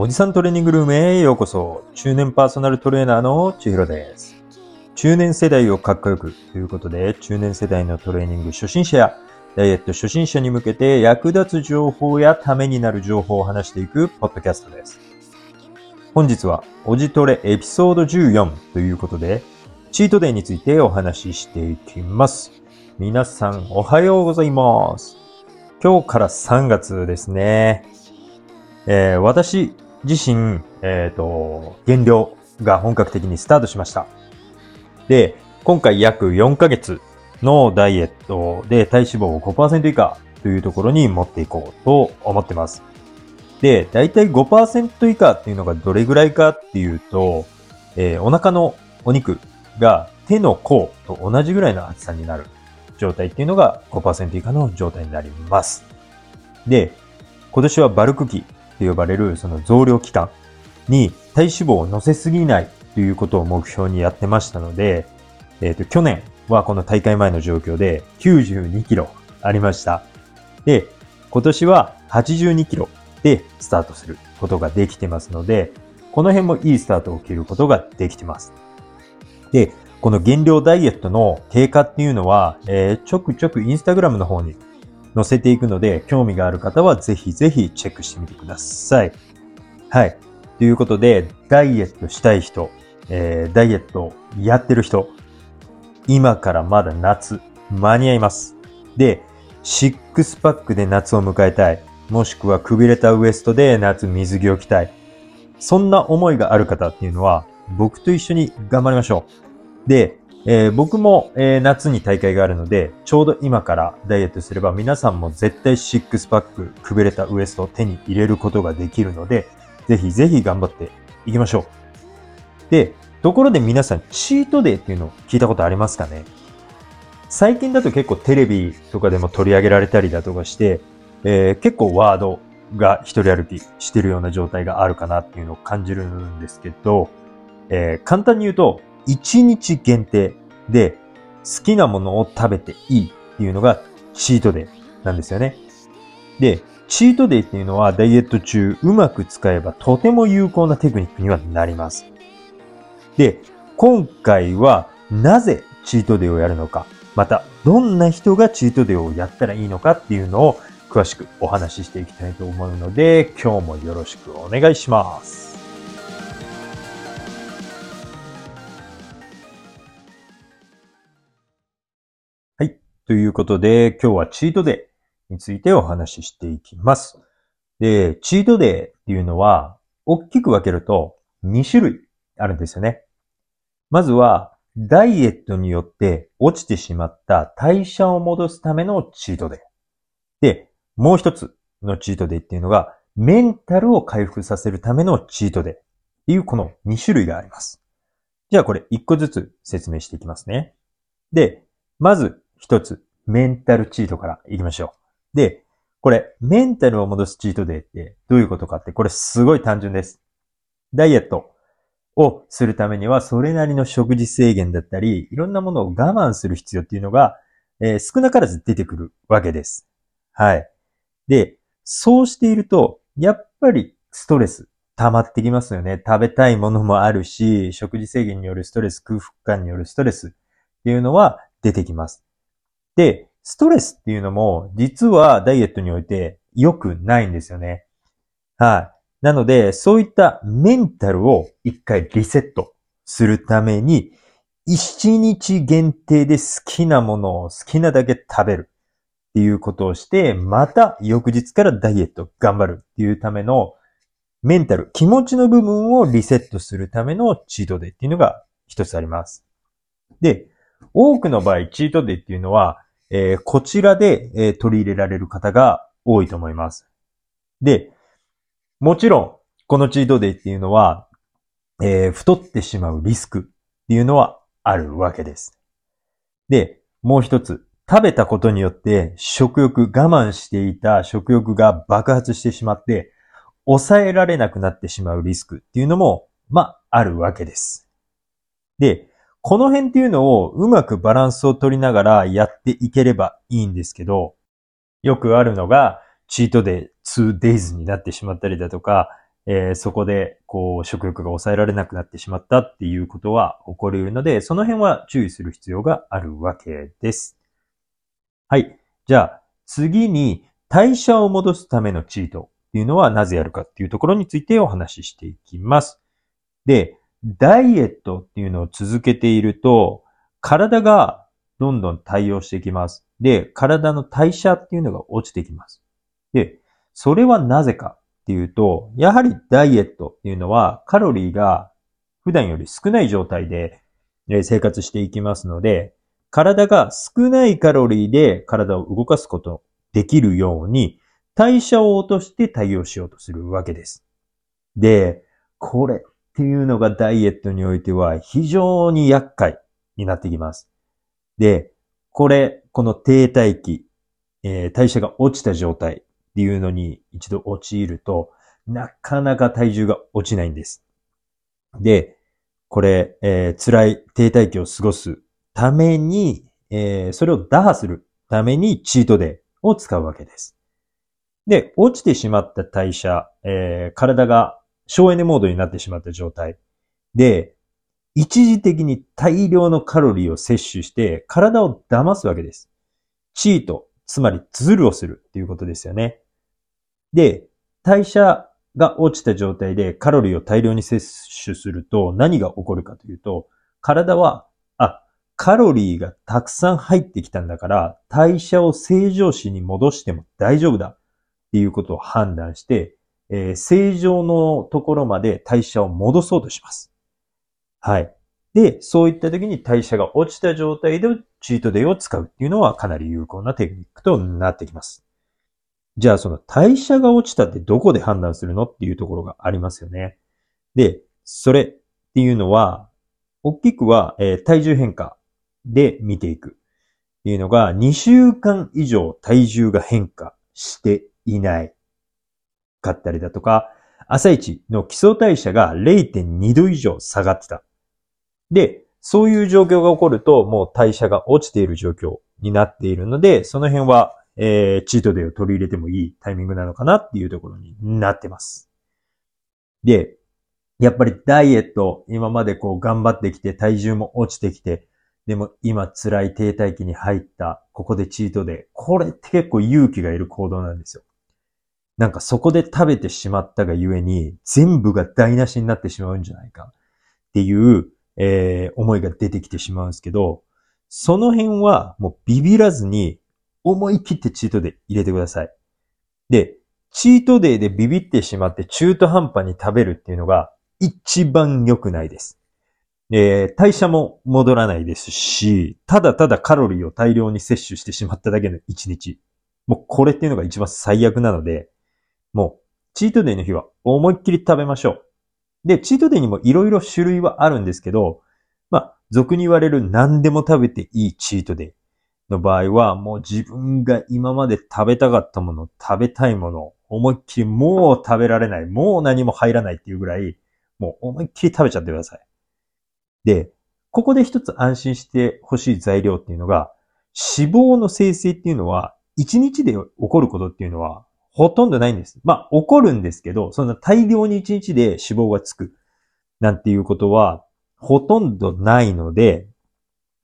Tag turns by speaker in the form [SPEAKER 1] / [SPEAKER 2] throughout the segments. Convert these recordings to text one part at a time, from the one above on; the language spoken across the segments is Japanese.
[SPEAKER 1] おじさんトレーニングルームへようこそ。中年パーソナルトレーナーの千尋です。中年世代をかっこよくということで、中年世代のトレーニング初心者やダイエット初心者に向けて役立つ情報やためになる情報を話していくポッドキャストです。本日は、おじトレエピソード14ということで、チートデイについてお話ししていきます。皆さんおはようございます。今日から3月ですね。えー、私自身、えっ、ー、と、減量が本格的にスタートしました。で、今回約4ヶ月のダイエットで体脂肪を5%以下というところに持っていこうと思ってます。で、だいたい5%以下っていうのがどれぐらいかっていうと、えー、お腹のお肉が手の甲と同じぐらいの厚さになる状態っていうのが5%以下の状態になります。で、今年はバルク期と呼ばれるその増量期間に体脂肪を乗せすぎないということを目標にやってましたので、えっ、ー、と、去年はこの大会前の状況で92キロありました。で、今年は82キロでスタートすることができてますので、この辺もいいスタートを切ることができてます。で、この減量ダイエットの経過っていうのは、えー、ちょくちょくインスタグラムの方に載せていくので、興味がある方はぜひぜひチェックしてみてください。はい。ということで、ダイエットしたい人、えー、ダイエットやってる人、今からまだ夏、間に合います。で、シックスパックで夏を迎えたい。もしくはくびれたウエストで夏水着を着たい。そんな思いがある方っていうのは、僕と一緒に頑張りましょう。で、えー、僕も、えー、夏に大会があるので、ちょうど今からダイエットすれば皆さんも絶対シックスパック、くびれたウエストを手に入れることができるので、ぜひぜひ頑張っていきましょう。で、ところで皆さん、チートデーっていうのを聞いたことありますかね？最近だと結構テレビとかでも取り上げられたりだとかして、えー、結構ワードが一人歩きしてるような状態があるかなっていうのを感じるんですけど、えー、簡単に言うと、1日限定で好きなものを食べていいっていうのがチートデーなんですよね。で、チートデーっていうのはダイエット中うまく使えばとても有効なテクニックにはなります。で、今回はなぜチートデーをやるのか、またどんな人がチートデーをやったらいいのかっていうのを詳しくお話ししていきたいと思うので、今日もよろしくお願いします。ということで、今日はチートデーについてお話ししていきます。で、チートデーっていうのは、大きく分けると2種類あるんですよね。まずは、ダイエットによって落ちてしまった代謝を戻すためのチートデー。で、もう一つのチートデーっていうのが、メンタルを回復させるためのチートデーっていうこの2種類があります。じゃあこれ1個ずつ説明していきますね。で、まず一つ、メンタルチートから行きましょう。で、これ、メンタルを戻すチートデーってどういうことかって、これすごい単純です。ダイエットをするためには、それなりの食事制限だったり、いろんなものを我慢する必要っていうのが、えー、少なからず出てくるわけです。はい。で、そうしていると、やっぱりストレス溜まってきますよね。食べたいものもあるし、食事制限によるストレス、空腹感によるストレスっていうのは出てきます。で、ストレスっていうのも、実はダイエットにおいて良くないんですよね。はい。なので、そういったメンタルを一回リセットするために、一日限定で好きなものを好きなだけ食べるっていうことをして、また翌日からダイエット頑張るっていうためのメンタル、気持ちの部分をリセットするためのチートデーっていうのが一つあります。で、多くの場合、チートデーっていうのは、えー、こちらで、えー、取り入れられる方が多いと思います。で、もちろん、このチートデイっていうのは、えー、太ってしまうリスクっていうのはあるわけです。で、もう一つ、食べたことによって食欲、我慢していた食欲が爆発してしまって、抑えられなくなってしまうリスクっていうのも、まあ、あるわけです。で、この辺っていうのをうまくバランスを取りながらやっていければいいんですけど、よくあるのが、チートデイ 2days になってしまったりだとか、えー、そこで、こう、食欲が抑えられなくなってしまったっていうことは起こり得るので、その辺は注意する必要があるわけです。はい。じゃあ、次に代謝を戻すためのチートっていうのはなぜやるかっていうところについてお話ししていきます。で、ダイエットっていうのを続けていると、体がどんどん対応していきます。で、体の代謝っていうのが落ちてきます。で、それはなぜかっていうと、やはりダイエットっていうのはカロリーが普段より少ない状態で生活していきますので、体が少ないカロリーで体を動かすことできるように、代謝を落として対応しようとするわけです。で、これっていうのがダイエットにおいては非常に厄介になってきます。で、これ、この低体期、えー、代謝が落ちた状態っていうのに一度陥ると、なかなか体重が落ちないんです。で、これ、えー、辛い低体期を過ごすために、えー、それを打破するためにチートデーを使うわけです。で、落ちてしまった代謝、えー、体が省エネモードになってしまった状態で、一時的に大量のカロリーを摂取して体を騙すわけです。チート、つまりズルをするっていうことですよね。で、代謝が落ちた状態でカロリーを大量に摂取すると何が起こるかというと、体は、あ、カロリーがたくさん入ってきたんだから、代謝を正常値に戻しても大丈夫だっていうことを判断して、えー、正常のところまで代謝を戻そうとします。はい。で、そういった時に代謝が落ちた状態でチートデイを使うっていうのはかなり有効なテクニックとなってきます。じゃあその代謝が落ちたってどこで判断するのっていうところがありますよね。で、それっていうのは、大きくは、えー、体重変化で見ていくっていうのが、2週間以上体重が変化していないかったりだとか、朝一の基礎代謝が0.2度以上下がってた。で、そういう状況が起こると、もう代謝が落ちている状況になっているので、その辺は、えー、チートデイを取り入れてもいいタイミングなのかなっていうところになってます。で、やっぱりダイエット、今までこう頑張ってきて、体重も落ちてきて、でも今辛い停滞期に入った、ここでチートデイ。これって結構勇気がいる行動なんですよ。なんかそこで食べてしまったがゆえに、全部が台無しになってしまうんじゃないかっていう、えー、思いが出てきてしまうんですけど、その辺はもうビビらずに思い切ってチートデイ入れてください。で、チートデイでビビってしまって中途半端に食べるっていうのが一番良くないです。えー、代謝も戻らないですし、ただただカロリーを大量に摂取してしまっただけの一日。もうこれっていうのが一番最悪なので、もう、チートデイの日は思いっきり食べましょう。で、チートデイにもいろいろ種類はあるんですけど、まあ、俗に言われる何でも食べていいチートデイの場合は、もう自分が今まで食べたかったもの、食べたいもの、思いっきりもう食べられない、もう何も入らないっていうぐらい、もう思いっきり食べちゃってください。で、ここで一つ安心してほしい材料っていうのが、脂肪の生成っていうのは、一日で起こることっていうのは、ほとんどないんです。まあ、起こるんですけど、そんな大量に1日で脂肪がつくなんていうことはほとんどないので、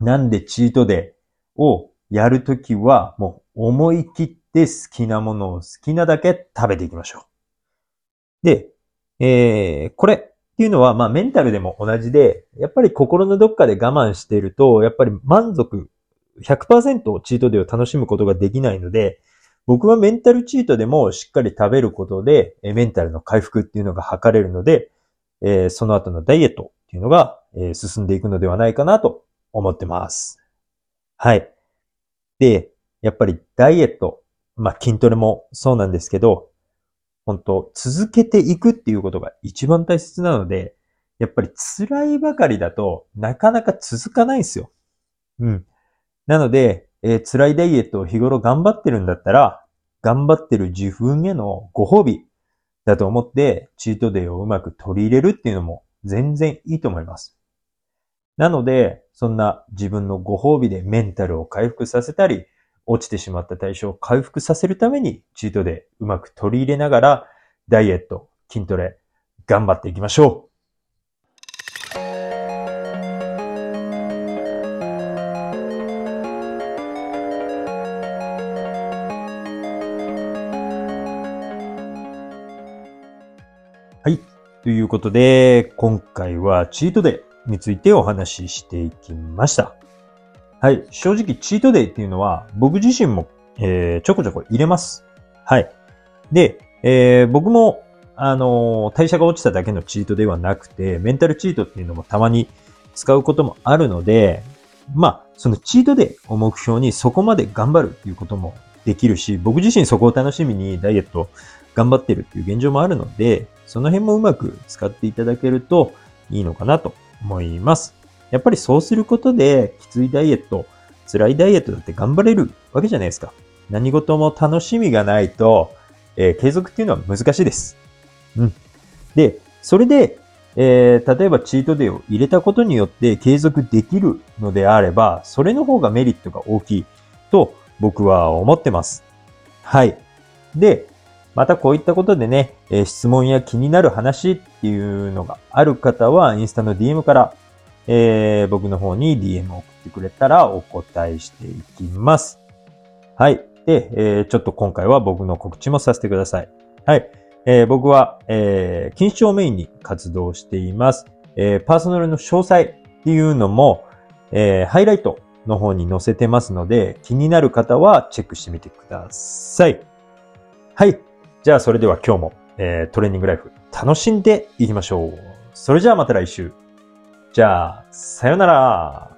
[SPEAKER 1] なんでチートデーをやるときはもう思い切って好きなものを好きなだけ食べていきましょう。で、えー、これっていうのは、まあメンタルでも同じで、やっぱり心のどっかで我慢していると、やっぱり満足100%チートデーを楽しむことができないので、僕はメンタルチートでもしっかり食べることで、メンタルの回復っていうのが図れるので、えその後のダイエットっていうのが、え進んでいくのではないかなと思ってます。はい。で、やっぱりダイエット、まあ筋トレもそうなんですけど、本当続けていくっていうことが一番大切なので、やっぱり辛いばかりだとなかなか続かないんですよ。うん。なので、えー、辛いダイエットを日頃頑張ってるんだったら、頑張ってる自分へのご褒美だと思って、チートデイをうまく取り入れるっていうのも全然いいと思います。なので、そんな自分のご褒美でメンタルを回復させたり、落ちてしまった対象を回復させるために、チートデイうまく取り入れながら、ダイエット、筋トレ、頑張っていきましょう。ということで、今回はチートデイについてお話ししていきました。はい。正直、チートデイっていうのは、僕自身も、えー、ちょこちょこ入れます。はい。で、えー、僕も、あのー、代謝が落ちただけのチートではなくて、メンタルチートっていうのもたまに使うこともあるので、まあ、そのチートデイを目標にそこまで頑張るっていうこともできるし、僕自身そこを楽しみにダイエット頑張ってるっていう現状もあるので、その辺もうまく使っていただけるといいのかなと思います。やっぱりそうすることで、きついダイエット、辛いダイエットだって頑張れるわけじゃないですか。何事も楽しみがないと、えー、継続っていうのは難しいです。うん。で、それで、えー、例えばチートデイを入れたことによって継続できるのであれば、それの方がメリットが大きいと僕は思ってます。はい。で、またこういったことでね、え、質問や気になる話っていうのがある方は、インスタの DM から、えー、僕の方に DM を送ってくれたらお答えしていきます。はい。で、えー、ちょっと今回は僕の告知もさせてください。はい。えー、僕は、えー、禁止をメインに活動しています。えー、パーソナルの詳細っていうのも、えー、ハイライトの方に載せてますので、気になる方はチェックしてみてください。はい。じゃあ、それでは今日も、えー、トレーニングライフ楽しんでいきましょう。それじゃあまた来週。じゃあ、さよなら。